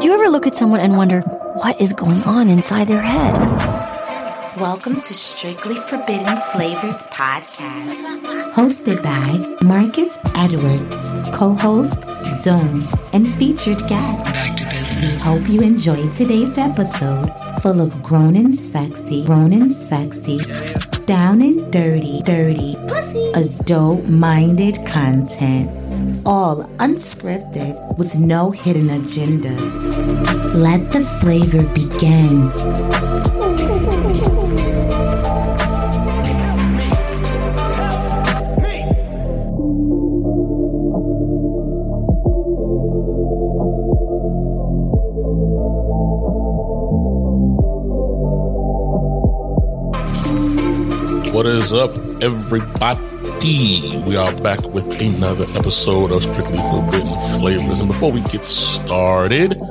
Do you ever look at someone and wonder what is going on inside their head? Welcome to Strictly Forbidden Flavors Podcast, hosted by Marcus Edwards, co host Zone, and featured guest. We hope you enjoyed today's episode full of grown and sexy, grown and sexy, down and dirty, dirty, adult minded content. All unscripted with no hidden agendas. Let the flavor begin. What is up, everybody? We are back with another episode of Strictly Forbidden Flavors. And before we get started,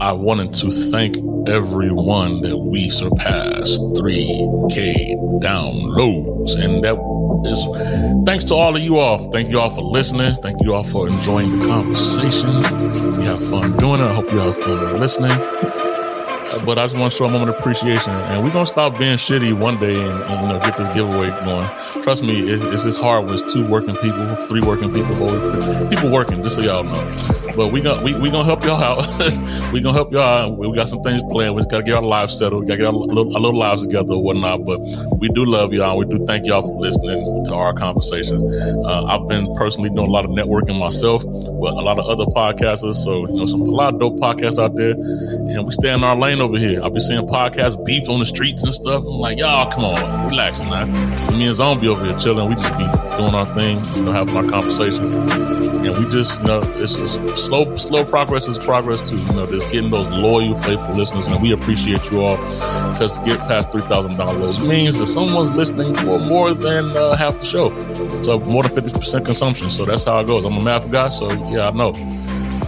I wanted to thank everyone that we surpassed 3K downloads. And that is thanks to all of you all. Thank you all for listening. Thank you all for enjoying the conversations. We have fun doing it. I hope you have fun listening but I just want to show a moment of appreciation. And we're gonna stop being shitty one day and, and you know get this giveaway going. Trust me, it, it's just hard it's two working people, three working people, people working. Just so y'all know. But we gonna we, we gonna help y'all out. we gonna help y'all out. We got some things planned. We just gotta get our lives settled. We gotta get our little, our little lives together or whatnot. But we do love y'all. We do thank y'all for listening to our conversations. Uh, I've been personally doing a lot of networking myself, but a lot of other podcasters. So you know, some a lot of dope podcasts out there, and we stay in our lane over here. I'll be seeing podcasts beef on the streets and stuff. I'm like, y'all, come on, relax, man. So me and Zombie over here chilling. We just be doing our thing, you know, having our conversations, and we just, you know, it's just slow, slow progress is progress too. You know, just getting those loyal, faithful listeners, and we appreciate you all because to get past three thousand downloads means that someone's listening for more than uh, half the show, so more than fifty percent consumption. So that's how it goes. I'm a math guy, so yeah, I know.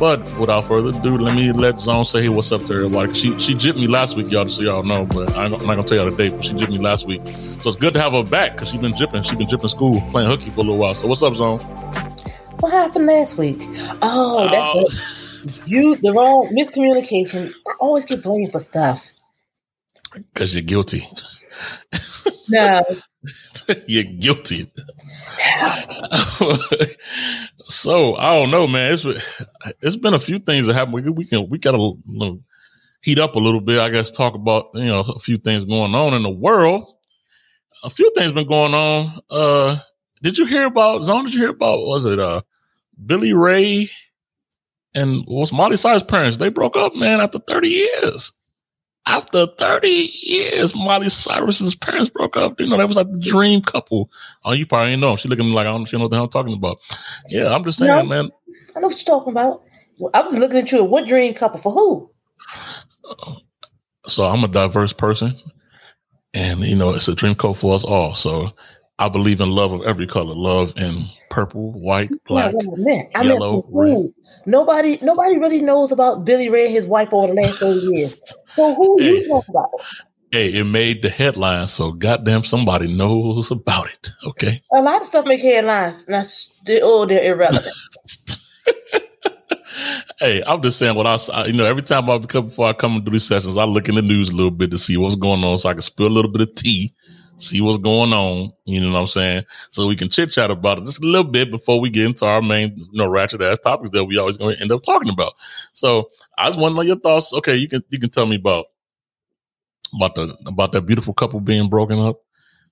But without further ado, let me let Zone say hey, what's up to everybody. She she jipped me last week, y'all, just so y'all know. But I'm not gonna tell y'all the date. But she jipped me last week, so it's good to have her back because she's been jipping. She's been jipping school, playing hooky for a little while. So what's up, Zone? What happened last week? Oh, that's Oh. what you the wrong miscommunication. I always get blamed for stuff. Because you're guilty. No, you're guilty. so I don't know, man. It's it's been a few things that happened. We, we can we gotta heat up a little bit. I guess talk about you know a few things going on in the world. A few things been going on. Uh, did you hear about? Zone? Did you hear about? Was it uh Billy Ray and was Miley Cyrus' parents? They broke up, man, after thirty years. After 30 years, Miley Cyrus's parents broke up. You know, that was like the dream couple. Oh, you probably know. She looking like I don't she know what the hell I'm talking about. Yeah, I'm just saying, No. man. I know what you're talking about. I was looking at you. What dream couple for who? So I'm a diverse person. And you know, it's a dream couple for us all. So I believe in love of every color. Love in purple, white, black. What I. Yellow, who? Nobody, nobody really knows about Billy Ray and his wife over the last thirty years. So who Hey. you talking about? Hey, it made the headlines, so goddamn somebody knows about it. Okay. A lot of stuff make headlines, and that's still oh, they're irrelevant. hey, I'm just saying what I- you know, every time I come before I come and do these sessions, I look in the news a little bit to see what's going on so I can spill a little bit of tea, see what's going on. You know what I'm saying? So we can chit chat about it just a little bit before we get into our main, you know, ratchet ass topics that we always going to end up talking about. So I just want to know your thoughts. Okay. You can, you can tell me about, about the, about that beautiful couple being broken up.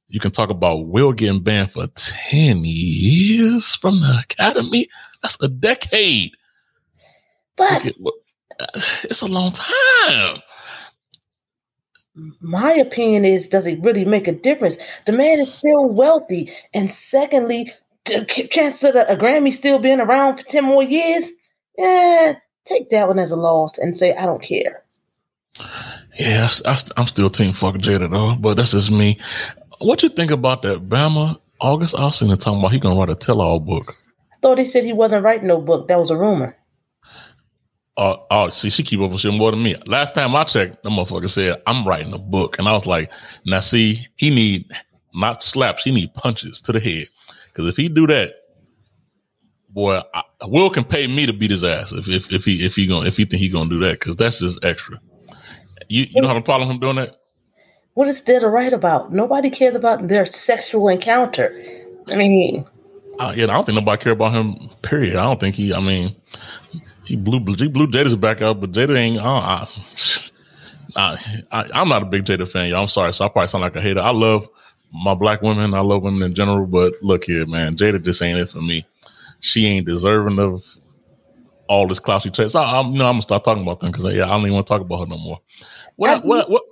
You can talk about Will getting banned for 10 years from the academy. That's a decade. But Okay, well, uh, it's a long time. My opinion is, does it really make a difference? The man is still wealthy, and secondly, the chance of a, a Grammy still being around for ten more years. Eh, take that one as a loss and say I don't care. Yeah, I, am still team fuck Jada though, but that's just me. What you think about that Bama August Alsina talking about he gonna write a tell-all book? I thought they said he wasn't writing no book. That was a rumor. Uh, oh, see, she keep up with shit more than me. Last time I checked, the motherfucker said I'm writing a book, and I was like, now see, he need not slaps, he need punches to the head, because if he do that, boy, I, Will can pay me to beat his ass if if, if he if he gonna, if he think he gonna do that because that's just extra. You you don't have a problem with him doing that? What is there to write about? Nobody cares about their sexual encounter. I mean, uh, yeah, I don't think nobody care about him. Period. I don't think he. I mean, he blew he blew Jada's back up, but Jada ain't. Uh, I, I, I'm not a big Jada fan, y'all. I'm sorry, so I probably sound like a hater. I love my black women. I love women in general, but look here, man, Jada just ain't it for me. She ain't deserving of all this clout she takes. I, am you know, I'm gonna start talking about them because yeah, I don't even want to talk about her no more. What? I, what? What?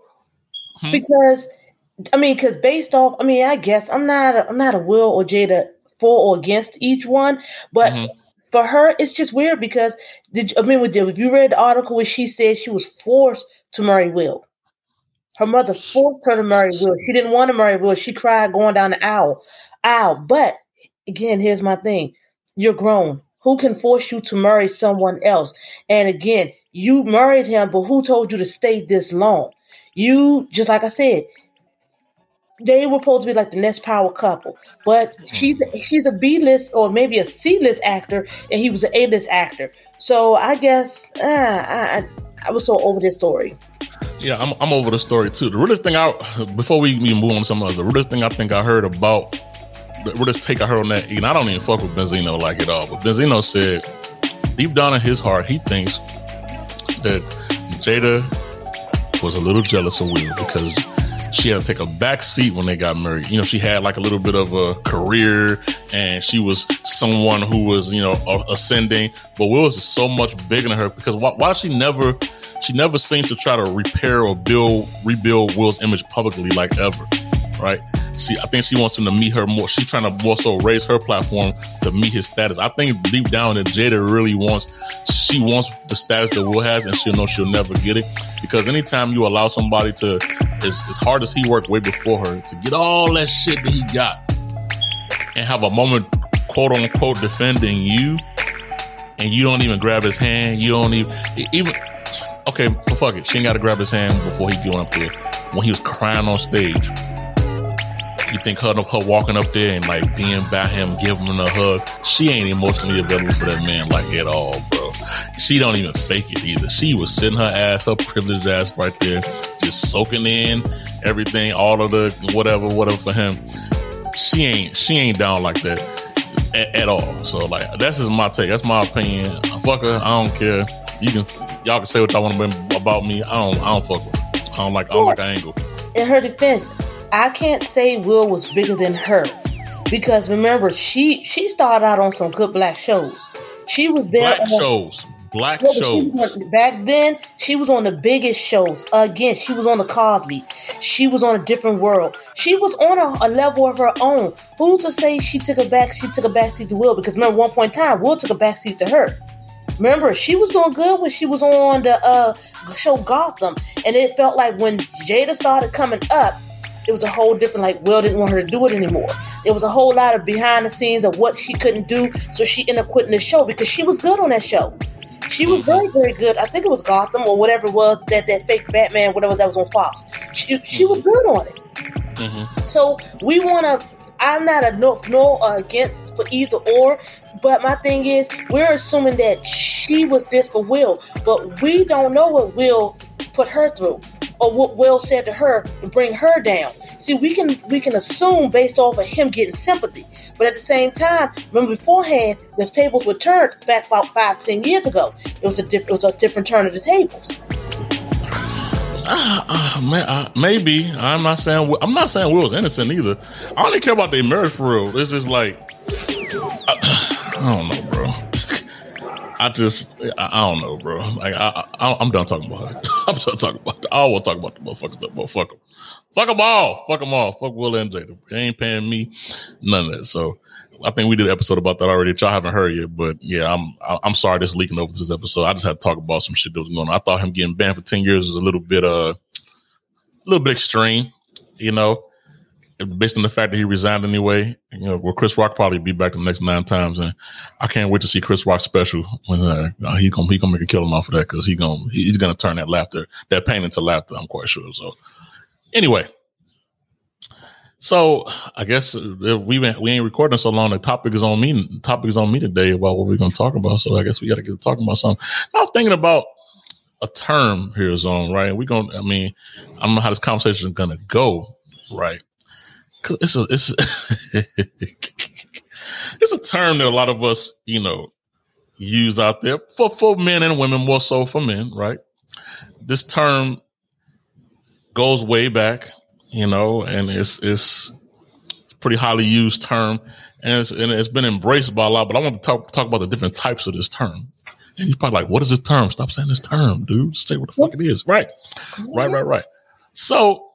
Hmm? Because I mean, because based off, I mean, I guess I'm not, a, I'm not a Will or Jada for or against each one, but. Mm-hmm. For her, it's just weird because did I mean, if you read the article where she said she was forced to marry Will, her mother forced her to marry Will. She didn't want to marry Will. She cried going down the aisle. Aisle. But again, here's my thing. You're grown. Who can force you to marry someone else? And again, you married him, but who told you to stay this long? You, just like I said, they were supposed to be like the next power couple, but she's she's a B list or maybe a C list actor, and he was an A list actor. So I guess uh, I I was so over this story. Yeah, I'm I'm over the story too. The realest thing I before we even move on to some other, the realest thing I think I heard about we'll just take her on that. And I don't even fuck with Benzino like it all. But Benzino said deep down in his heart, he thinks that Jada was a little jealous of Will because she had to take a back seat when they got married. You know, she had like a little bit of a career and she was someone who was, you know, ascending. But Will is so much bigger than her because why, why she never, she never seems to try to repair or build, rebuild Will's image publicly like ever. Right she I think she wants him to meet her more. She's trying to more so raise her platform to meet his status. I think deep down that Jada really wants she wants the status that Will has, and she'll know she'll never get it because anytime you allow somebody to, as, as hard as he worked way before her, to get all that shit that he got and have a moment, quote unquote, defending you, and you don't even grab his hand, you don't even even. Okay, so fuck it. She ain't got to grab his hand before he going up there. When he was crying on stage, you think her, her walking up there and like being by him, giving him a hug, she ain't emotionally available for that man like at all, bro. She don't even fake it either. She was sitting her ass, her privileged ass right there, just soaking in everything, all of the whatever, whatever for him. She ain't, she ain't down like that at, at all. So like, that's just my take. That's my opinion. Fuck her. I don't care. You can, y'all can say what y'all want about me. I don't, I don't fuck with her. I don't like, I don't like her angle. In her defense, I can't say Will was bigger than her because remember she she started out on some good black shows. She was there black on, shows. Black shows. On, back then, she was on the biggest shows. Again, she was on the Cosby. She was on a different world. She was on a, a level of her own. Who's to say she took a back? She took a backseat to Will because remember, one point in time, Will took a backseat to her. Remember, she was doing good when she was on the uh, show Gotham, and it felt like when Jada started coming up, it was a whole different like Will didn't want her to do it anymore. It was a whole lot of behind the scenes of what she couldn't do, so she ended up quitting the show because she was good on that show. She was very, very good. I think it was Gotham or whatever it was that that fake Batman, whatever that was on Fox. She she was good on it. Mm-hmm. So we want to. I'm not a no, no uh, against for either or, but my thing is we're assuming that she was this for Will, but we don't know what Will put her through or what Will said to her to bring her down. See, we can we can assume based off of him getting sympathy, but at the same time, remember beforehand, the tables were turned back about five, ten years ago. It was a different it was a different turn of the tables. Uh, uh, uh, maybe I'm not saying I'm not saying Will's innocent either. I only care about their marriage for real. It's just like I, don't know. I just, I, don't know, bro. Like, I, I, am done talking about it. I'm done talking about it. I to talk about the motherfuckers, the motherfucker. Fuck them all. Fuck them all. Fuck Will and Jada. They ain't paying me none of that. So I think we did an episode about that already. Y'all haven't heard yet, but yeah, I'm, I'm sorry this leaking over to this episode. I just had to talk about some shit that was going on. I thought him getting banned for 10 years was a little bit, uh, a little bit extreme, you know based on the fact that he resigned anyway, you know, well, Chris Rock probably be back the next nine times, and I can't wait to see Chris Rock special when uh, he gonna he gonna make a killing off of that because he gonna he's gonna turn that laughter, that pain into laughter. I'm quite sure. So, anyway, So I guess if we been, we ain't recording so long. The topic is on me. The topic is on me today about what we're to talk about. So I guess we got to get talking about something. I was thinking about a term here, zone right. We're to I mean, I don't know how this conversation is to go, right? It's a it's it's a term that a lot of us, you know, use out there for for men and women, more so for men, right? This term goes way back you know, and it's it's pretty highly used term, and it's, and it's been embraced by a lot. But I want to talk talk about the different types of this term. And you're probably like, "What is this term? Stop saying this term, dude. Just say what the fuck it is." Right, right, right, right. So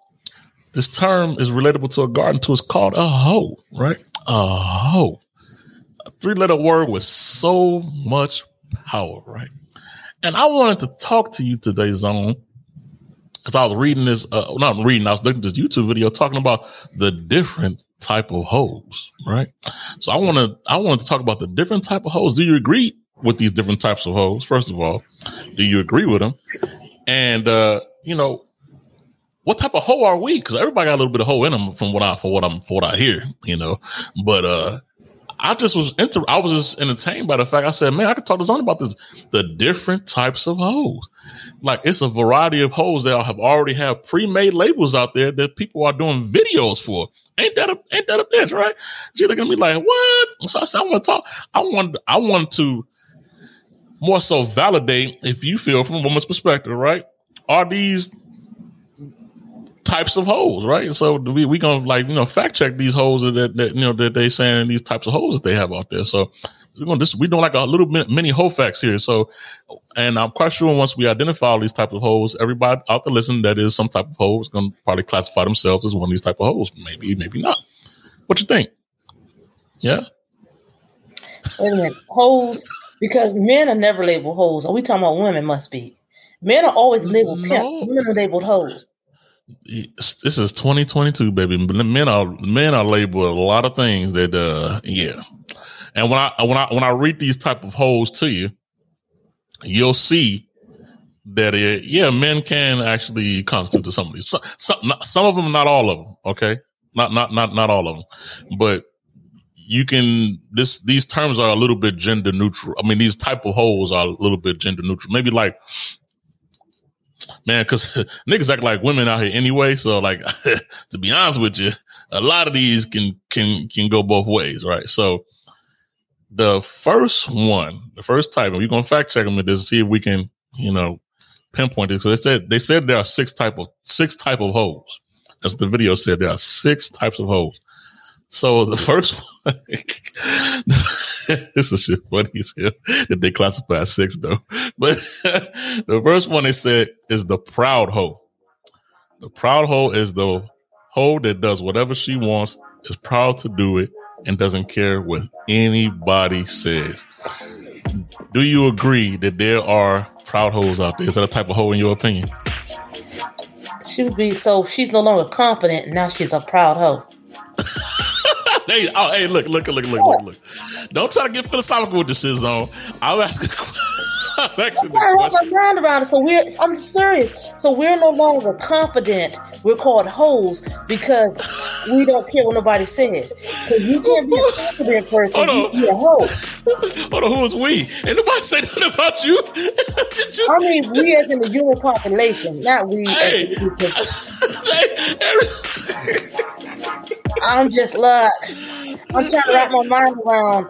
this term is relatable to a garden tool. It's called a hoe, right? A hoe. A three letter word with so much power, right? And I wanted to talk to you today, Zone, because I was reading this, uh, not reading, I was looking at this YouTube video talking about the different type of hoes, right? So I want to, I wanted to talk about the different type of hoes. Do you agree with these different types of hoes? First of all, do you agree with them? And, uh, you know, what type of hoe are we? Because everybody got a little bit of hoe in them from what I, for what I'm, for what I hear, you know, but, uh, I just was inter- I was just entertained by the fact I said, man, I could talk to Zone about this. The different types of hoes. Like it's a variety of hoes that have already have pre-made labels out there that people are doing videos for. Ain't that a ain't that a bitch, right? She looking at me like, what? So I said, I want to talk. I want I want to more so validate if you feel from a woman's perspective, right? Are these types of holes, right? So we we gonna like you know fact check these holes that, that you know that they saying these types of holes that they have out there. So we're gonna this we doing like a little bit mini hole facts here. So and I'm quite sure once we identify all these types of holes, everybody out there listening that is some type of hole is gonna probably classify themselves as one of these type of holes. Maybe maybe not. What you think? Yeah. Wait a minute, holes because men are never labeled holes. Are we talking about women? Must be. Men are always labeled no. pimp. Women are labeled hoes this is 2022, baby. Men are men are labeled a lot of things that, uh, yeah. And when I when I when I read these type of holes to you, you'll see that it, yeah, men can actually constitute to some of these. Some, some, not, some of them, not all of them. Okay, not not not not all of them, but you can this these terms are a little bit gender neutral. I mean, these type of holes are a little bit gender neutral. Maybe like man, because niggas act like women out here anyway. So, like, to be honest with you, a lot of these can can can go both ways, right? So, the first one, the first type, and we're gonna fact check them with this and see if we can, you know, pinpoint it. So they said they said there are six type of six type of holes. As the video said, there are six types of holes. So the first one, this is shit funny as hell that they classify as six though. But the first one they said is the proud hoe. The proud hoe is the hoe that does whatever she wants, is proud to do it, and doesn't care what anybody says. Do you agree that there are proud hoes out there? Is that a type of hoe in your opinion? She would be so she's no longer confident, now she's a proud hoe. hey, oh, hey, look, look, look, look, look, look. Don't try to get philosophical with this shit, zone. I'm asking. I'm wrap my mind around it. So we're, I'm serious. So we're no longer confident. We're called hoes because we don't care what nobody says. Because you can't be a confident person. Hold you're a hoe. Hold on, who is we? Ain't nobody say nothing about you. you. I mean, we as in the human population, not we. Hey. I'm just like, I'm trying to wrap my mind around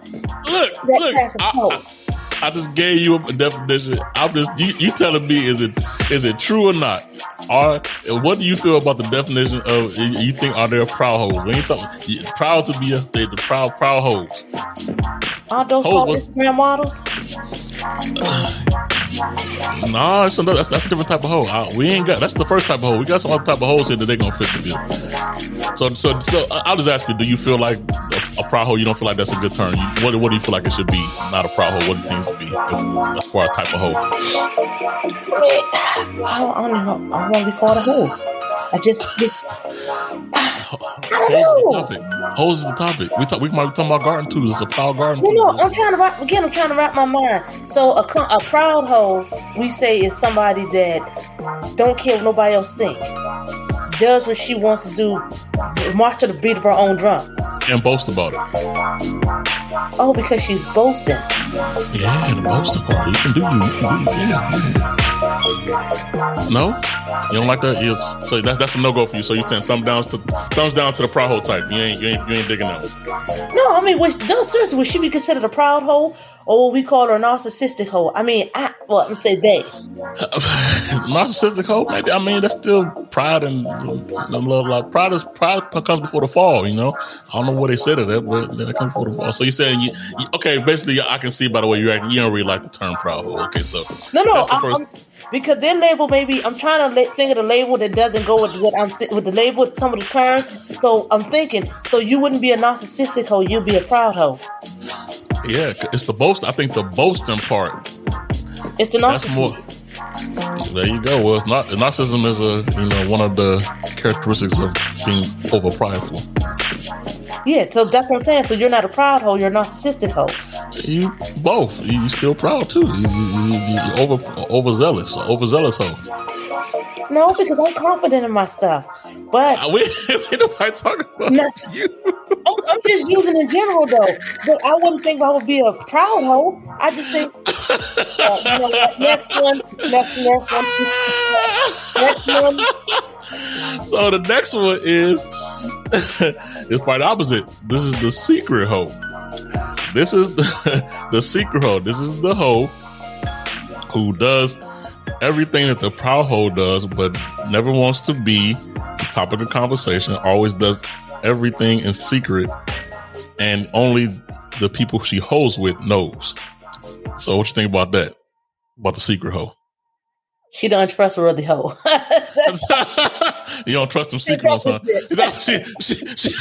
look, that look, class of I, I, I, just gave you a definition. I'm just you, you telling me is it is it true or not? Are what do you feel about the definition of you think are there proud hoes? When you talk proud to be a they the proud proud hoes. Are those hoes Instagram models? nah, that's, that's, that's a different type of hoe. Uh, we ain't got that's the first type of hoe. We got some other type of hoes here that they gonna fit the bill. So, so, so I'll just ask you: Do you feel like proud hoe? You don't feel like that's a good term? You, what, what do you feel like it should be? Not a proud hoe. What do you think it should be if, as far as type of hoe? I don't, I don't know. I want to be called a hoe. I just. Hose is the topic. We talk. We might be talking about garden tools. It's a proud garden. You know, I'm trying to wrap again. I'm trying to wrap my mind. So a, a proud hoe, we say, is somebody that don't care what nobody else think. Does what she wants to do, march to the beat of her own drum. And boast about it. Oh, because she's boasting. Yeah, the boasting part. You can do you. Can do. Yeah, No, you don't like that. You, so that, that's a no go for you. So you saying thumb down to thumbs down to the proud hoe type. You ain't you ain't, you ain't digging that. No, I mean, was, no, seriously, would she be considered a proud hoe, or what we call her a narcissistic hoe? I mean, I well, I'm say they. narcissistic hoe, maybe. I mean, that's still pride and, and love. Like pride is pride comes before the fall. You know, I don't know what they said of that, but then it comes before the fall. So you're saying you, you okay? Basically, I can see by the way you're acting, you don't really like the term proud hoe. Okay, so no, no, I, because their label maybe I'm trying to la- think of the label that doesn't go with what I'm th- with the label with some of the terms. So I'm thinking, so you wouldn't be a narcissistic hoe, you'd be a proud hoe. Yeah, it's the boast. I think the boasting part. It's the narcissism. That's more. There you go. Well, it's not narcissism is a you know one of the characteristics of being over prideful. Yeah, so that's what I'm saying. So you're not a proud hoe, you're a narcissistic hoe. You both. You still proud too. You, you, you, you over overzealous, overzealous hoe. No, because I'm confident in my stuff. But uh, we, we nobody talking about not, you. I'm, I'm, just using in general though. But I wouldn't think I would be a proud hoe. I just think uh, you know what? Next one, next next one, next one. So the next one is it's quite opposite. This is the secret hoe. This is the, the secret hoe. This is the hoe who does everything that the proud hoe does, but never wants to be the topic of conversation. Always does everything in secret, and only the people she holds with knows. So, what you think about that? About the secret hoe? She don't trust her other hoe. you don't trust them secrets, huh? She, she, she,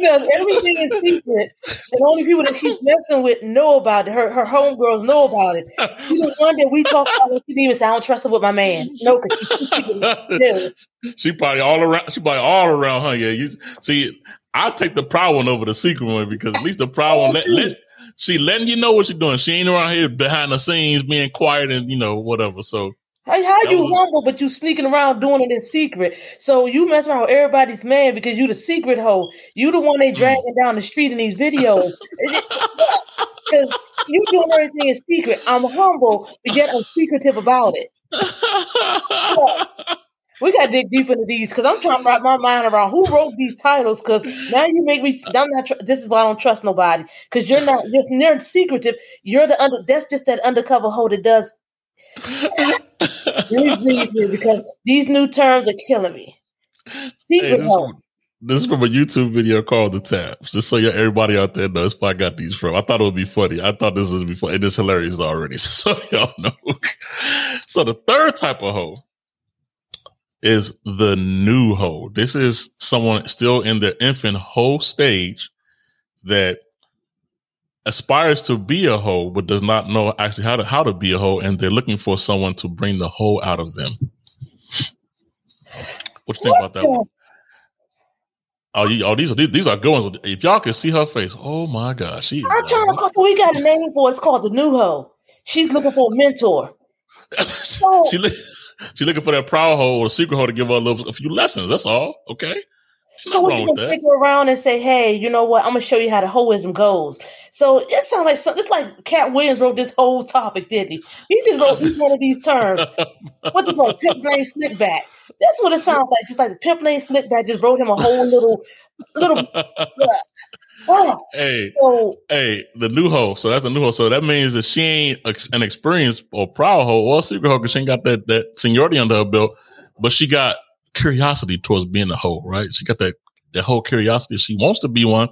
she does everything is secret, and only people that she's messing with know about it. Her her homegirls know about it. She's the one that we talk about. She even say, "I don't trust her with my man." No, because she probably all around. She probably all around, huh? Yeah. You see, I take the proud one over the secret one because at least the proud one let, let she letting you know what she's doing. She ain't around here behind the scenes being quiet and you know whatever. So how, how you was, humble, but you sneaking around doing it in secret? So you mess around with everybody's man because you the secret hoe. You the one they mm. dragging down the street in these videos. Because you doing everything in secret. I'm humble, but yet I'm secretive about it. we gotta dig deep into these because I'm trying to wrap my mind around who wrote these titles. Because now you make me. I'm not. This is why I don't trust nobody. Because you're not. You're, you're secretive. You're the under. That's just that undercover hoe that does let me breathe here because these new terms are killing me. Secret hey, this, Is, this is from a YouTube video called The Tabs. Just so you, everybody out there knows where I got these from. I thought it would be funny. I thought this would be funny. It is hilarious already. So y'all know. so the third type of hoe is the new hoe. This is someone still in their infant hoe stage that aspires to be a hoe but does not know actually how to how to be a hoe and they're looking for someone to bring the hoe out of them what you think about that one Oh, you, oh, these are these, these are good ones. If y'all can see her face, oh my gosh, she. I'm trying to. call. So we got a name for it. It's called the new hoe. She's looking for a mentor. she she looking for that proud hoe or secret hoe to give her a little a few lessons. That's all. Okay. So what you gonna take around and say, "Hey, you know what? I'm gonna show you how the hoism goes." So it sounds like some, it's like Katt Williams wrote this whole topic, didn't he? He just wrote each one of these terms. What's it called? Pimp Named Slickback. That's what it sounds like. Just like the Pimp Named Slickback just wrote him a whole little little. Oh, hey, so, hey, the new hoe. So that's the new hoe. So that means that she ain't an experienced or proud hoe or secret hoe because she ain't got that that seniority under her belt, but she got curiosity towards being a hoe, right? She got that that whole curiosity. She wants to be one,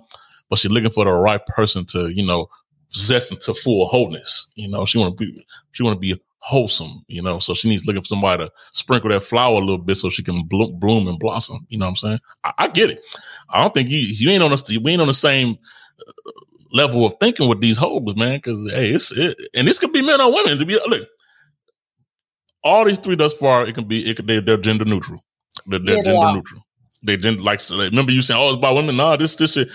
but she's looking for the right person to, you know, possess into full wholeness. You know, she want to be she want to be wholesome. You know, so she needs looking for somebody to sprinkle that flower a little bit so she can bloom, bloom and blossom. You know what I'm saying? I, I get it. I don't think you you ain't on the we ain't on the same uh, level of thinking with these hoes, man. Because hey, it's it, and this could be men or women. To be look, all these three thus far, it can be it could, they, they're gender neutral. They're, they're yeah, gender they neutral. They didn't like. Remember you saying, "Oh, it's about women." No, this this shit.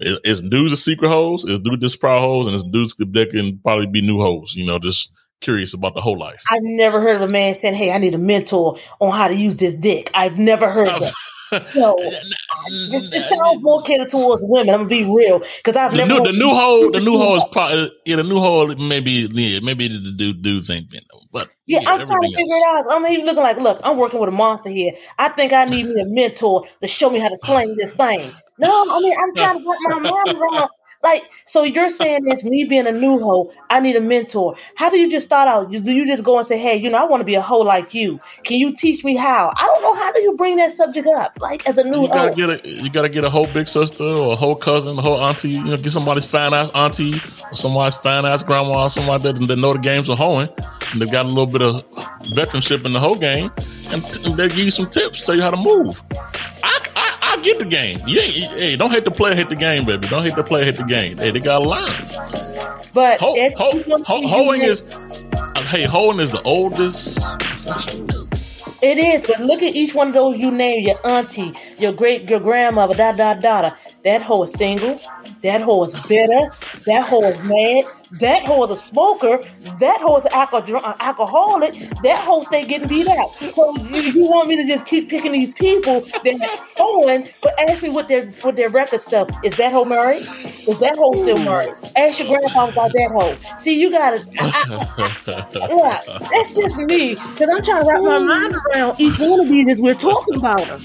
It's dudes are secret hoes. It's dudes this proud hoes, and it's dudes that can probably be new hoes. You know, just curious about the whole life. I've never heard of a man saying, "Hey, I need a mentor on how to use this dick." I've never heard of that. So this, it sounds more catered towards women. I'm gonna be real because I've the never new, the new hole, the new hole is probably yeah, the new hole. Maybe yeah, maybe the dude dudes ain't been, though. but Yeah, I'm trying to figure it out. I'm even looking like, look, I'm working with a monster here. I think I need me a mentor to show me how to sling this thing. No, I mean, I'm trying to put my mind around. Like, so you're saying it's me being a new hoe. I need a mentor. How do you just start out? Do you just go and say, hey, you know, I want to be a hoe like you? Can you teach me how? I don't know. How do you bring that subject up? Like, as a new You gotta hoe? get a you gotta get a whole big sister or a whole cousin, a whole auntie. You know, get somebody's fine ass auntie or somebody's fine ass grandma or somebody that, that know the games of hoeing and they've got a little bit of veteranship in the whole game, and, and they give you some tips, tell you how to move. I, get the game. You ain't, hey, don't hate the player, hit the game, baby. Don't hate the player, hit the game. Hey, they gotta learn. But Ho, ho, ho, hoeing is, hey, hoeing is the oldest. It is, but look at each one of those you name your auntie, your great your grandmother, da da da da. That hoe is single. That hoe is bitter. That hoe is mad. That hoe is a smoker. That hoe is an alcohol, alcoholic. That hoe stay getting beat out. So you, you want me to just keep picking these people that hoeing, but ask me what their what their record stuff is. That hoe married? Is that hoe still married? Ask your grandpa about that hoe. See, you gotta. I, I, yeah, that's just me because I'm trying to wrap my mind around each one of these as we're talking about them.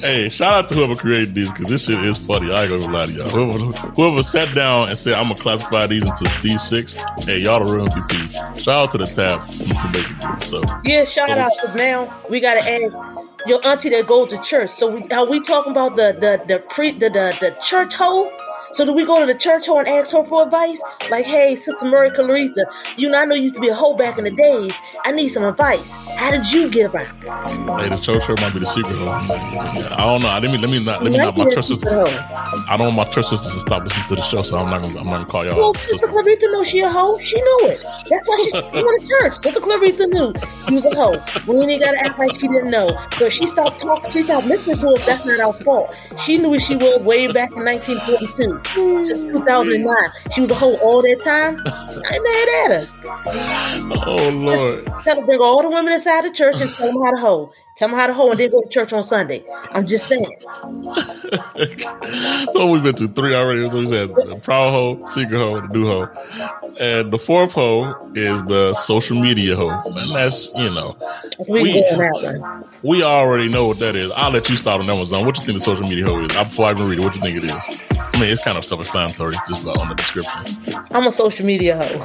Hey, shout out to whoever created these because this shit is funny. I ain't gonna lie to y'all. Whoever, whoever sat down and said I'm gonna classify these into these six, hey, y'all the real MVP. Shout out to the tab for making this. So Yeah, shout out because now we gotta ask your auntie that goes to church. So we, are we talking about the the the pre the the, the church hoe? So do we go to the church hoe and ask her for advice? Like, hey, Sister Murray Claritha, you know I know you used to be a hoe back in the days. I need some advice. How did you get around? hey, the church her might be the secret. Though. I don't know. Let me let me not let me not my church sister. I don't want my church sisters to stop listening to the show, so I'm not gonna I'm not gonna call y'all. Well. Sister Clarita knows she a hoe. She knew it. That's why she's going to church. Sister Clarita knew she was a hoe. We ain't got to act like she didn't know. So she stopped talking, she stopped listening to us. That's not our fault. She knew who she was way back in 1942 to 2009. She was a hoe all that time. I ain't mad at her. Oh Lord. Tell her bring all the women inside the church and tell them how to hoe. Tell them how to hoe and then go to church on Sunday. I'm just saying. so we've been to three already. So we said the proud hoe, secret hoe, the new hoe, and the fourth hoe is the social media hoe. And that's you know, we, We- go on that one. we already know what that is. I'll let you start on that one, Zone. What you think the social media hoe is? I- Before I even read it, what you think it is? I mean, it's kind of self-explanatory, just about on the description. I'm a social media hoe.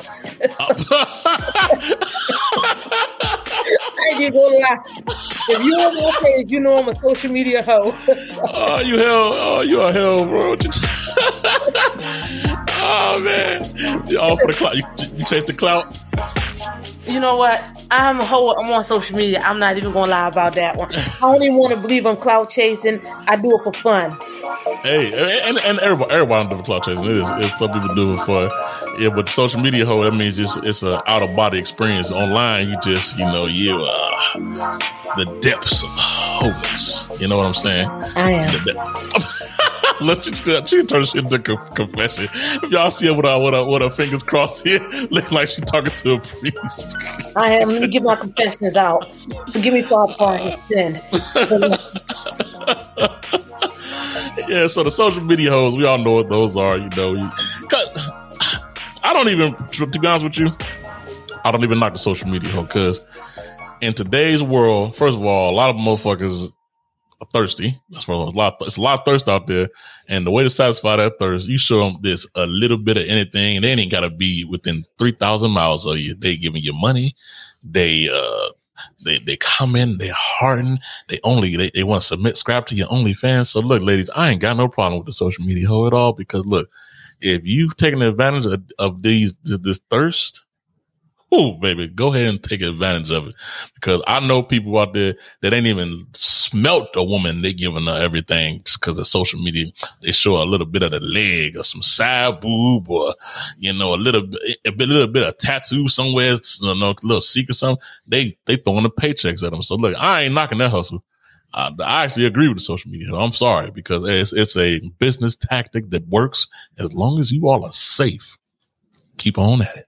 I ain't gonna lie. If you on my page, you know I'm a social media hoe. oh, you hell! Oh, you a hell, bro! oh man, you all for the clout. You, you chase the clout. you know what? I'm a hoe. I'm on social media. I'm not even gonna lie about that one. I don't even want to believe I'm clout chasing. I do it for fun. Hey, and, and everybody, everybody don't do cloud chasing. It is, it's some people do it for, yeah. But social media, hoe, that means it's it's a out of body experience. Online, you just, you know, you uh, the depths of holiness. You know what I'm saying? I am. De- Look, she, turned shit into conf- confession. If y'all see her with her, with her, with her fingers crossed here, looking like she talking to a priest. I am. Let me get my confessions out. Forgive me, for have sinned. yeah, so the social media hoes, we all know what those are, you know. You, I don't even, to be honest with you, I don't even like the social media hoe because in today's world, first of all, a lot of motherfuckers are thirsty. That's what a lot. It's a lot of thirst out there, and the way to satisfy that thirst, you show them this a little bit of anything, and they ain't got to be within three thousand miles of you. They giving you money. They uh they they come in, they harden, they only they, they want to submit scrap to your OnlyFans. So look, ladies, I ain't got no problem with the social media hoe at all because look, if you've taken advantage of, of these this, this thirst, oh baby, go ahead and take advantage of it. Because I know people out there that ain't even smelt a woman, they giving her everything just because of social media. They show a little bit of the leg or some side boob or, you know, a little bit, a little bit of tattoo somewhere, you know, a little secret something. They, they throwing the paychecks at them. So look, I ain't knocking that hustle. Uh, I actually agree with the social media. I'm sorry because it's, it's a business tactic that works as long as you all are safe. Keep on at it.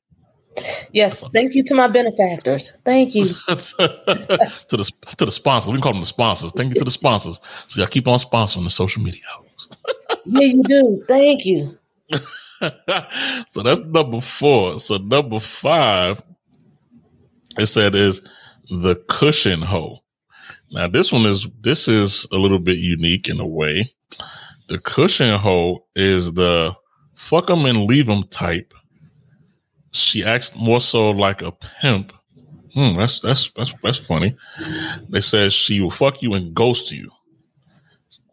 Yes, thank you to my benefactors. Thank you to the to the sponsors. We call them the sponsors. Thank you to the sponsors. So I keep on sponsoring the social media yeah, you do. Thank you. so that's number four. So number five, it said is the cushion hoe. Now this one is this is a little bit unique in a way. The cushion hoe is the fuck them and leave them type. She acts more so like a pimp. Hmm, that's that's that's that's funny. They said she will fuck you and ghost you.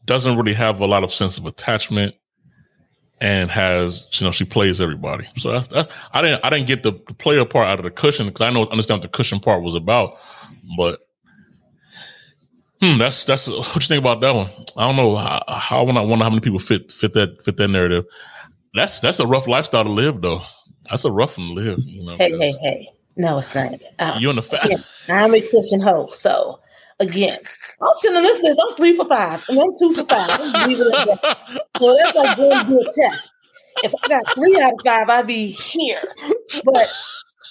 Doesn't really have a lot of sense of attachment, and has you know she plays everybody. So I, didn't I didn't get the, the player part out of the cushion because I know understand what the cushion part was about, but Hmm, that's that's what you think about that one. I don't know how, how I wonder how many people fit fit that fit that narrative. That's that's a rough lifestyle to live though. That's a rough one to live. You know, hey, hey, hey. No, it's not. Uh, you're in the fast. I'm a cushion hoe. So again, I'm sitting on this list. I'm three for five, and I'm two for five. I'm leaving it at that. So that's like going to do a test. If I got three out of five, I'd be here. But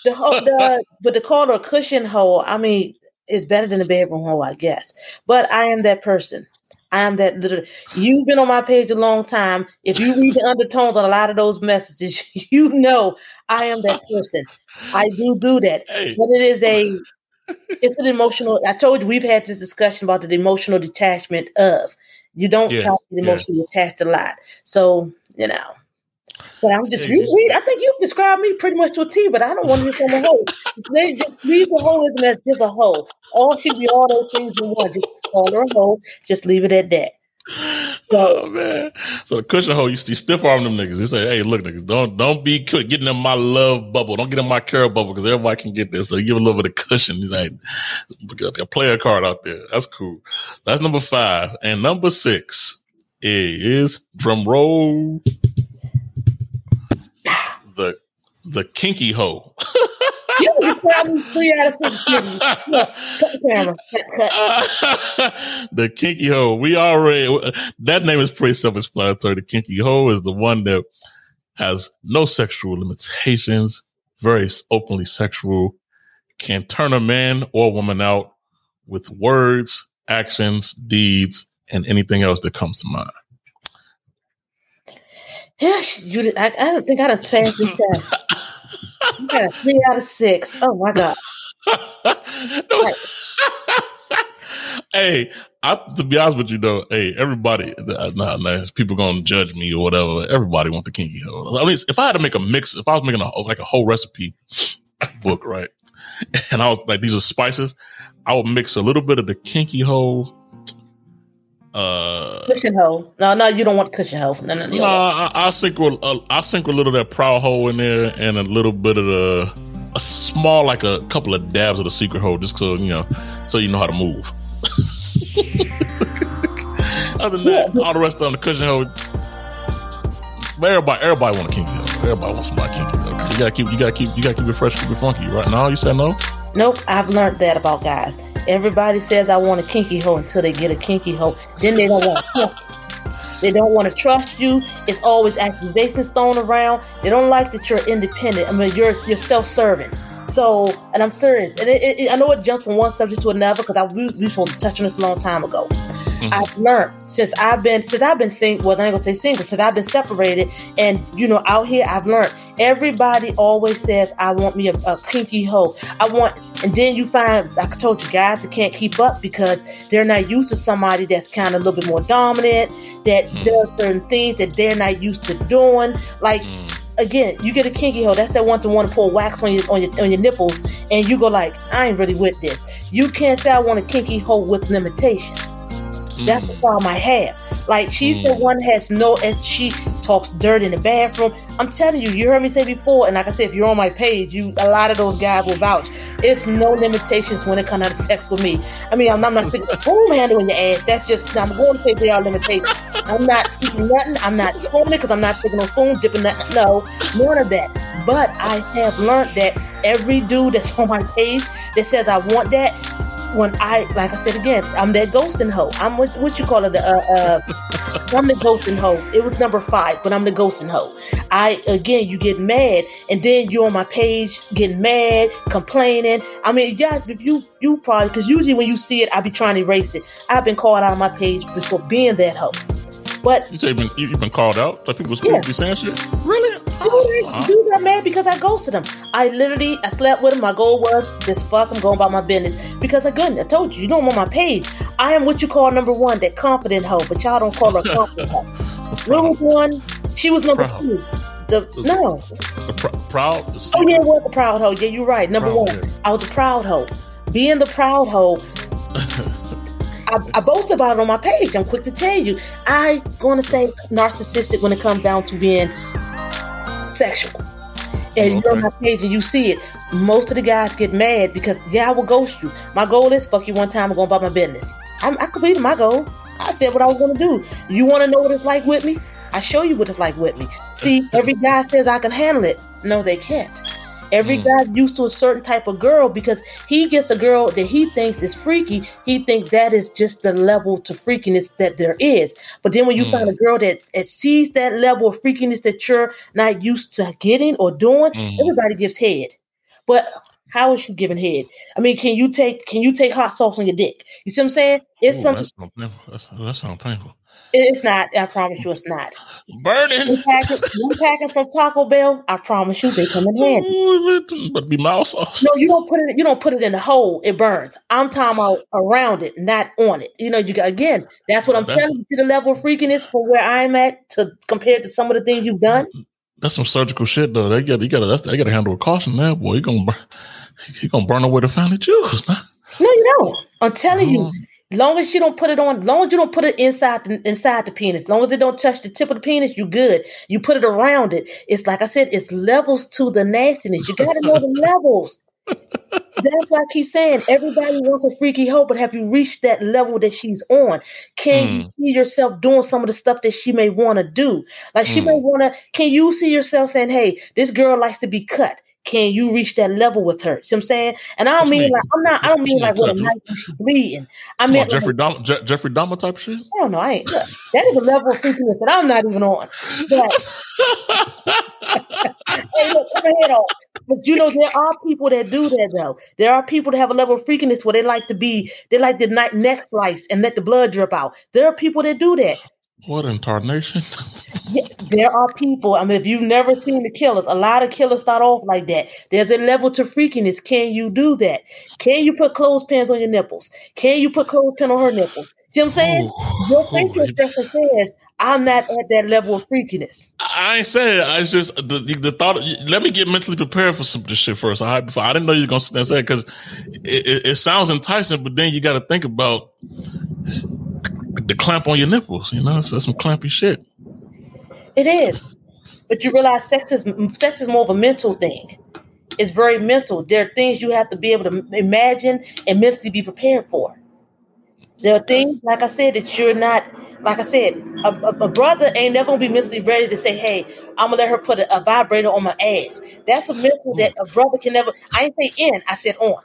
the whole the but the call her cushion hole. I mean, is better than a bedroom hole, I guess. But I am that person. I am that little. You've been on my page a long time. If you read the undertones on a lot of those messages, you know I am that person. I do do that, hey. but it is a. It's an emotional. I told you we've had this discussion about the emotional detachment of. You don't yeah, try to get emotionally yeah. attached a lot, so you know. But I'm just, you read, I think you've described me pretty much to a T, but I don't want to become a hoe. Just, just leave the holism as just a hoe. All should be all those things in one. Just call her a hoe. Just leave it at that. So, oh man, so the cushion hole, you see stiff arm them niggas. They say, "Hey, look, niggas, don't don't be getting in my love bubble. Don't get in my care bubble because everybody can get this. So give a little bit of cushion. He's like, a player card out there. That's cool. That's number five, and number six is drum roll the the kinky hoe. you describe me three out of six. cut the camera. Cut, cut. the kinky hoe. We already that name is pretty self-explanatory. The kinky hoe is the one that has no sexual limitations, very openly sexual, can turn a man or woman out with words, actions, deeds, and anything else that comes to mind. Yes, you did. I, I don't think I done passed this test. you got a three out of six. Oh my god. hey, I, to be honest with you though, hey, everybody, nah, nah, people gonna judge me or whatever. Everybody want the kinky hoe. I mean, if I had to make a mix, if I was making a like a whole recipe book, right, and I was like, these are spices, I would mix a little bit of the kinky hoe uh, cushion hole. No, no, you don't want cushion hole. No, no, no. no I, I'll sink with uh, I'll sink a little of that proud hole in there and a little bit of the a small like a couple of dabs of the secret hole just so you know so you know how to move. Other than that, yeah. all the rest on the cushion hole. Everybody, everybody want a kinky hole. Everybody wants somebody kinky though. You gotta keep, you gotta keep, you gotta keep it fresh, keep it funky. Right now, you said no. Nope, I've learned that about guys. Everybody says I want a kinky hoe until they get a kinky hoe. Then they don't want to They don't want to trust you. It's always accusations thrown around. They don't like that you're independent. I mean, you're you're self-serving. So, and I'm serious. And it, it, I know it jumps from one subject to another because I we, we supposed to touch on this a long time ago. Mm-hmm. I've learned since I've been since I've been single. Well, I ain't gonna say single. Since I've been separated, and you know, out here, I've learned everybody always says, "I want me a, a kinky hoe." I want, and then you find, like I told you, guys that can't keep up because they're not used to somebody that's kind of a little bit more dominant, that mm-hmm. does certain things that they're not used to doing, like. Mm again, you get a kinky hoe. That's that one to want to pour wax on your on your on your nipples, and you go like, I ain't really with this. You can't say I want a kinky hoe with limitations. That's the problem I have. Like she's mm. the one that has no, and she talks dirt in the bathroom. I'm telling you, you heard me say before, and like I said, if you're on my page, you a lot of those guys will vouch. It's no limitations when it comes to sex with me. I mean, I'm, I'm not sticking a spoon handle in your ass. That's just I'm going to say they are limitations. I'm not speaking nothing. I'm not spooning because I'm not taking no spoon, dipping nothing. No, none of that. But I have learned that every dude that's on my page that says I want that when I, like I said again, I'm that ghosting hoe. I'm what, what you call it, the, uh, uh, I'm the ghosting hoe. It was number five, but I'm the ghosting hoe. I again, you get mad, and then you're on my page getting mad, complaining. I mean, yeah, if you you probably because usually when you see it, I be trying to erase it. I've been called out on my page before being that hoe. But You say you've been, you've been called out? Like people school Yeah. be saying shit? Really? Dude got mad because I ghosted him. I literally, I slept with him. My goal was just fuck him, going about my business. Because again, I told you, you don't want my page. I am what you call number one, that confident hoe, but y'all don't call her confident hoe. Number one? She was number Proud. two. The no. The pr- proud? Oh yeah, it was the proud hoe. Yeah, you're right. Number Proud, one, yeah. I was a proud hoe. Being the proud hoe. I, I boast about it on my page. I'm quick to tell you. I gonna say narcissistic when it comes down to being sexual. And you're on my page and you see it. Most of the guys get mad because yeah, I will ghost you. My goal is fuck you one time. I'm going about my business. I'm, I completed my goal. I said what I was gonna do. You want to know what it's like with me? I show you what it's like with me. See, every guy says I can handle it. No, they can't. Every Mm. guy used to a certain type of girl because he gets a girl that he thinks is freaky. He thinks that is just the level to freakiness that there is. But then when you Mm. find a girl that, that sees that level of freakiness that you're not used to getting or doing, Mm. everybody gives head. But how is she giving head? I mean, can you take can you take hot sauce on your dick? You see what I'm saying? It's Ooh, something. that sounds painful. That's, that sounds painful. It's not. I promise you, it's not. Burning. One package, one from Taco Bell. I promise you, they come in handy. But be mouse sauce. No, you don't put it. You don't put it in the hole. It burns. I'm talking about around it, not on it. You know, you got again. That's what I'm That's- telling you. The level of freakiness from where I'm at to compared to some of the things you've done. That's some surgical shit though. They got you got to they got to handle with caution now, boy. You gonna burn, he gonna burn away the family jewels. Nah. No, you don't. I'm telling you. Mm-hmm. Long as you don't put it on, long as you don't put it inside the inside the penis, long as it don't touch the tip of the penis, you good. You put it around it. It's like I said, it's levels to the nastiness. You gotta know the levels. That's why I keep saying everybody wants a freaky hoe, but have you reached that level that she's on? Can you see yourself doing some of the stuff that she may want to do? Like she Mm. may want to. Can you see yourself saying, "Hey, this girl likes to be cut"? Can you reach that level with her? See what I'm saying? And I don't mean mean? like I'm not. I don't mean like with a knife bleeding. I mean Jeffrey Dahmer, Je- Jeffrey Dahmer type shit. I don't know. I ain't. Look, that is a level of freakiness that I'm not even on. But hey, look, my head off. But you know, there are people that do that though. There are people that have a level of freakiness where they like to be, they like the neck slice and let the blood drip out. There are people that do that. What in tarnation? There are people. I mean, if you've never seen the killers, a lot of killers start off like that. There's a level to freakiness. Can you do that? Can you put clothespins on your nipples? Can you put clothespin on her nipples? See what I'm saying? Ooh. Your facial expression says, I'm not at that level of freakiness. I ain't saying it. I just the, the, the thought. Let me get mentally prepared for some of this shit first. I before I didn't know you were gonna sit there and say because it, it, it sounds enticing, but then you got to think about the clamp on your nipples. You know, so that's some clampy shit. It is. But you realize sex is sex is more of a mental thing. It's very mental. There are things you have to be able to imagine and mentally be prepared for. There are things, like I said, that you're not. Like I said, a, a, a brother ain't never gonna be mentally ready to say, "Hey, I'm gonna let her put a, a vibrator on my ass." That's a mental hmm. that a brother can never. I didn't say in. I said on.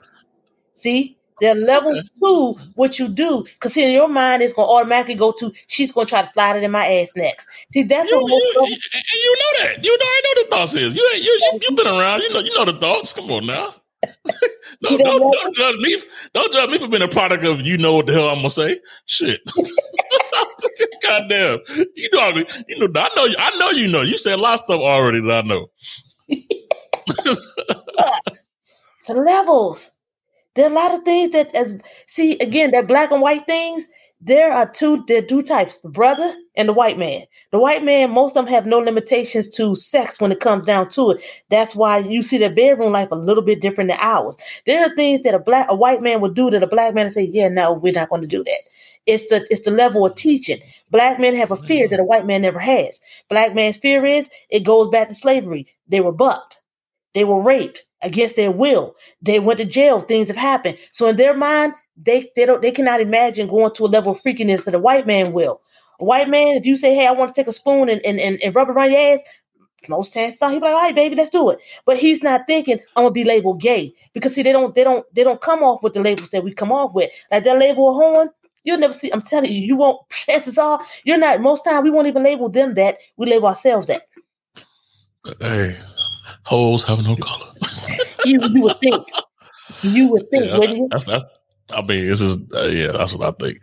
See, there are levels to what you do, because in your mind it's gonna automatically go to. She's gonna try to slide it in my ass next. See, that's You, what most you, you, know that. You know I know the thoughts is. You ain't you you you been around. You know you know the thoughts. Come on now. don't, don't, don't judge me. Don't judge me for being a product of you know what the hell I'm gonna say. Shit. Goddamn. You know I you know I know you I know you know. You said a lot of stuff already that I know. the levels. There are a lot of things that as see again that black and white things. There are two there are two types: the brother and the white man. The white man, most of them have no limitations to sex when it comes down to it. That's why you see their bedroom life a little bit different than ours. There are things that a black a white man would do that a black man would say, "Yeah, no, we're not going to do that." It's the it's the level of teaching. Black men have a fear that a mm-hmm. white man never has. Black man's fear is it goes back to slavery. They were bucked. They were raped against their will. They went to jail. Things have happened. So in their mind, they they don't they cannot imagine going to a level of freakiness that a white man will. A white man, if you say, "Hey, I want to take a spoon and and, and, and rub it around your ass," most times he'll be like, "All right, baby, let's do it." But he's not thinking I'm gonna be labeled gay because see, they don't they don't they don't come off with the labels that we come off with. Like that label of horn, you'll never see. I'm telling you, you won't. Chances are, you're not. Most time, we won't even label them that. We label ourselves that. Hey, hoes have no color. You, you would think. You would think, Yeah, wouldn't you? that's, that's, I mean, this is, uh, yeah, that's what I think.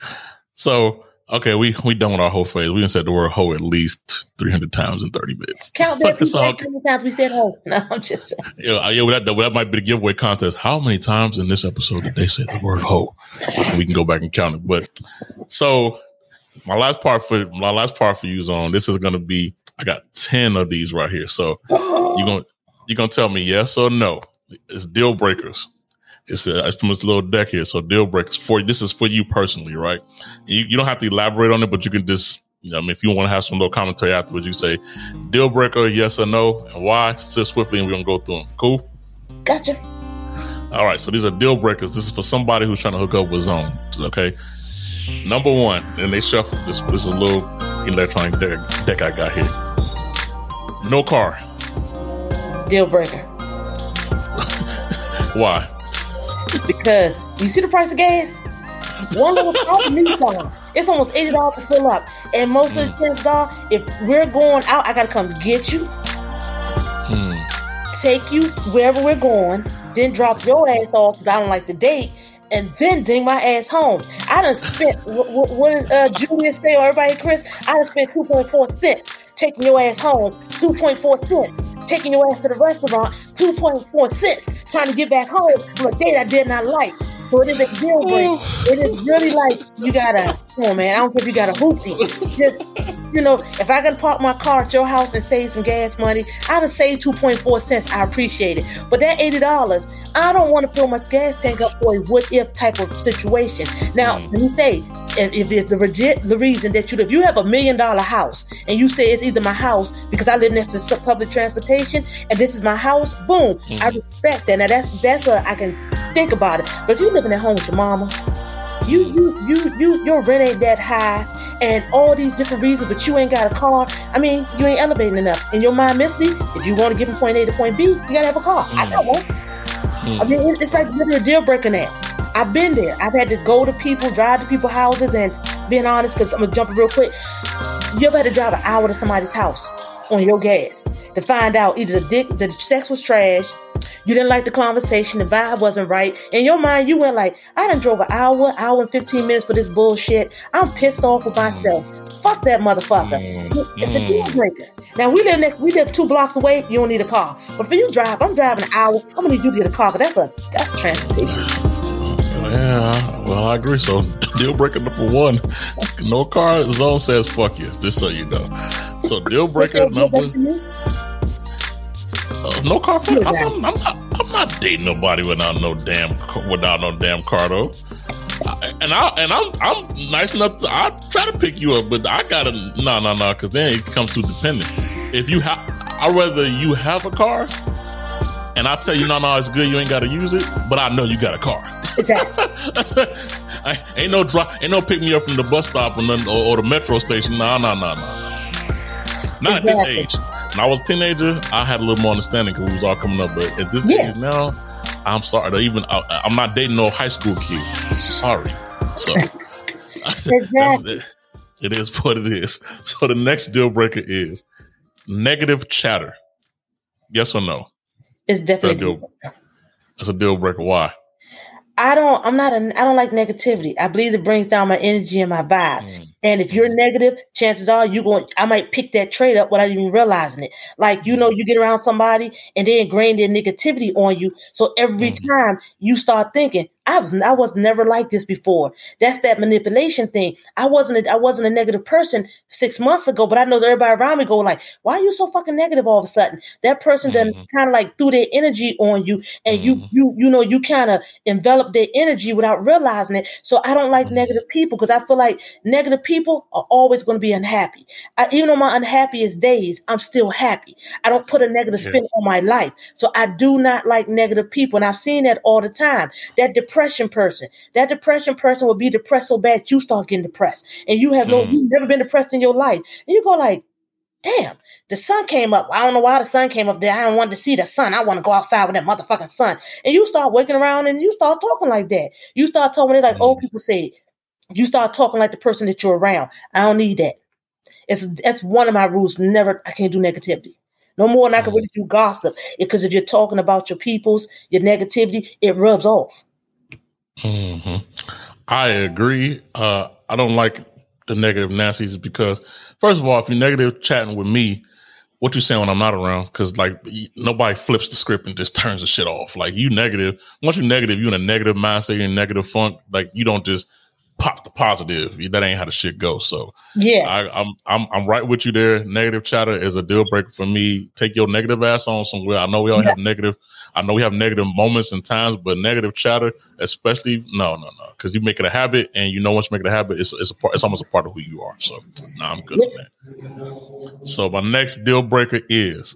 So, okay, we, we done with our whole phase. We done said the word hoe at least 300 times in 30 minutes. Count that how many times we said "ho." No, I'm just Yeah, uh, yeah well, that, well, that might be the giveaway contest. How many times in this episode did they say the word hoe? We can go back and count it. But so my last part for my last part for you on this is gonna be I got 10 of these right here. So you're gonna you're gonna tell me yes or no. It's deal breakers. It's, uh, it's from this little deck here. So deal breakers for this is for you personally, right? You, you don't have to elaborate on it, but you can just you know, I mean, if you want to have some little commentary afterwards, you say deal breaker, yes or no, and why. Sit swiftly, and we're gonna go through them. Cool. gotcha. All right, so these are deal breakers. This is for somebody who's trying to hook up with Zone. Okay. Number one, and they shuffle this. This is a little electronic deck, deck I got here. No car. Deal breaker. Why? Because you see the price of gas? One little new car. It's almost eighty dollars to fill up. And most of the chances are, if we're going out, I gotta come get you, Hmm. take you wherever we're going, then drop your ass off. I don't like the date, and then ding my ass home. I done spent what, what, what did uh, Julius say or everybody, Chris? I done spent two point four cents taking your ass home. Two point four cents taking your ass to the restaurant. Two point four cents trying to get back home from a date I did not like. So it is a deal breaker. It is really like you gotta. Come on, man. I don't care if you got a hoopty. Just you know, if I can park my car at your house and save some gas money, I'd have saved 2.4 cents. I appreciate it. But that $80, I don't want to fill my gas tank up for a what if type of situation. Now, mm. let me say, if, if it's the legit the reason that you if you have a million dollar house and you say it's either my house because I live next to public transportation and this is my house, boom, I mm. respect that. Now that's that's a I can think about it. But if you're living at home with your mama, you you you you your rent ain't that high and all these different reasons, but you ain't got a car. I mean, you ain't elevating enough. In your mind, Misty, if you want to get from point A to point B, you gotta have a car. I mm-hmm. got one. I mean, it's like literally a deal breaker now. I've been there. I've had to go to people, drive to people's houses, and being honest, because I'm gonna jump real quick. You ever had to drive an hour to somebody's house on your gas to find out either the dick, the sex was trash, you didn't like the conversation, the vibe wasn't right. In your mind, you went like, I done drove an hour, hour and 15 minutes for this bullshit. I'm pissed off with myself. Fuck that motherfucker. Mm, it's a mm. deal breaker. Now we live next, we live two blocks away. You don't need a car, but for you drive, I'm driving an hour. I'm gonna need you to get a car. Cause that's a that's transportation. Yeah, well, I agree. So, deal breaker number one, no car. Zone says fuck you. Just so you know. So, deal breaker number uh, no car. For, I'm, I'm, not. I'm not dating nobody without no damn without no damn car though. I, and I and I'm I'm nice enough. To, I try to pick you up, but I gotta no no no because then it comes too dependent. If you have, I rather you have a car, and I tell you no no it's good. You ain't got to use it, but I know you got a car. Exactly. I, ain't no drop, ain't no pick me up from the bus stop or, nothing, or, or the metro station. No, no, no, no. Not at this age. When I was a teenager, I had a little more understanding because we was all coming up. But at this Yeah. age now, I'm sorry. to Even I, I'm not dating no high school kids. Sorry. So Exactly. it. it is what it is. So the next deal breaker is negative chatter. Yes or no? It's That's a definitely. deal. That's a deal breaker. Why? I don't. I'm not. A, I don't like negativity. I believe it brings down my energy and my vibe. Mm. And if you're negative, chances are you going. I might pick that trait up without even realizing it. Like you know, you get around somebody and they ingrain their negativity on you. So every Mm. time you start thinking, I was I was never like this before. That's that manipulation thing. I wasn't a, I wasn't a negative person six months ago, but I know that everybody around me go like, "Why are you so fucking negative all of a sudden?" That person done Mhm. kind of like threw their energy on you, and you Mhm. you you know you kind of envelop their energy without realizing it. So I don't like Mhm. negative people because I feel like negative people are always going to be unhappy. I, even on my unhappiest days, I'm still happy. I don't put a negative Yeah. spin on my life. So I do not like negative people. And I've seen that all the time. That depression person, that depression person will be depressed so bad you start getting depressed. And you have no, Mhm. you've never been depressed in your life. And you go like, damn, the sun came up. I don't know why the sun came up there. I don't want to see the sun. I want to go outside with that motherfucking sun. And you start waking around and you start talking like that. You start talking, it's like old people say, you start talking like the person that you're around. I don't need that. It's that's one of my rules. Never, I can't do negativity. No more than I can really do gossip. Because if you're talking about your peoples, your negativity, it rubs off. Hmm I agree. Uh, I don't like the negative Nancy's because, first of all, if you're negative chatting with me, what you saying when I'm not around? Because like nobody flips the script and just turns the shit off. Like you negative. Once you're negative, you're in a negative mindset, you're in negative funk. Like you don't just pop the positive. That ain't how the shit goes. So Yeah. I, I'm I'm I'm right with you there. Negative chatter is a deal breaker for me. Take your negative ass on somewhere. I know we all have negative. I know we have negative moments and times, but negative chatter, especially no, no, no, because you make it a habit, and you know once you make it a habit, it's it's a part. It's almost a part of who you are. So nah, I'm good with that. So my next deal breaker is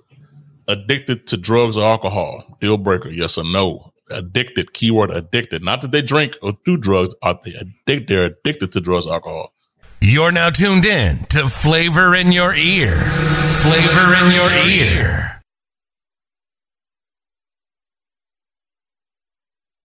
addicted to drugs or alcohol. Deal breaker, yes or no? Addicted. Keyword addicted. Not that they drink or do drugs. Are they addicted? They're addicted to drugs alcohol. You're now tuned in to Flavor in Your Ear. Flavor in Your Ear.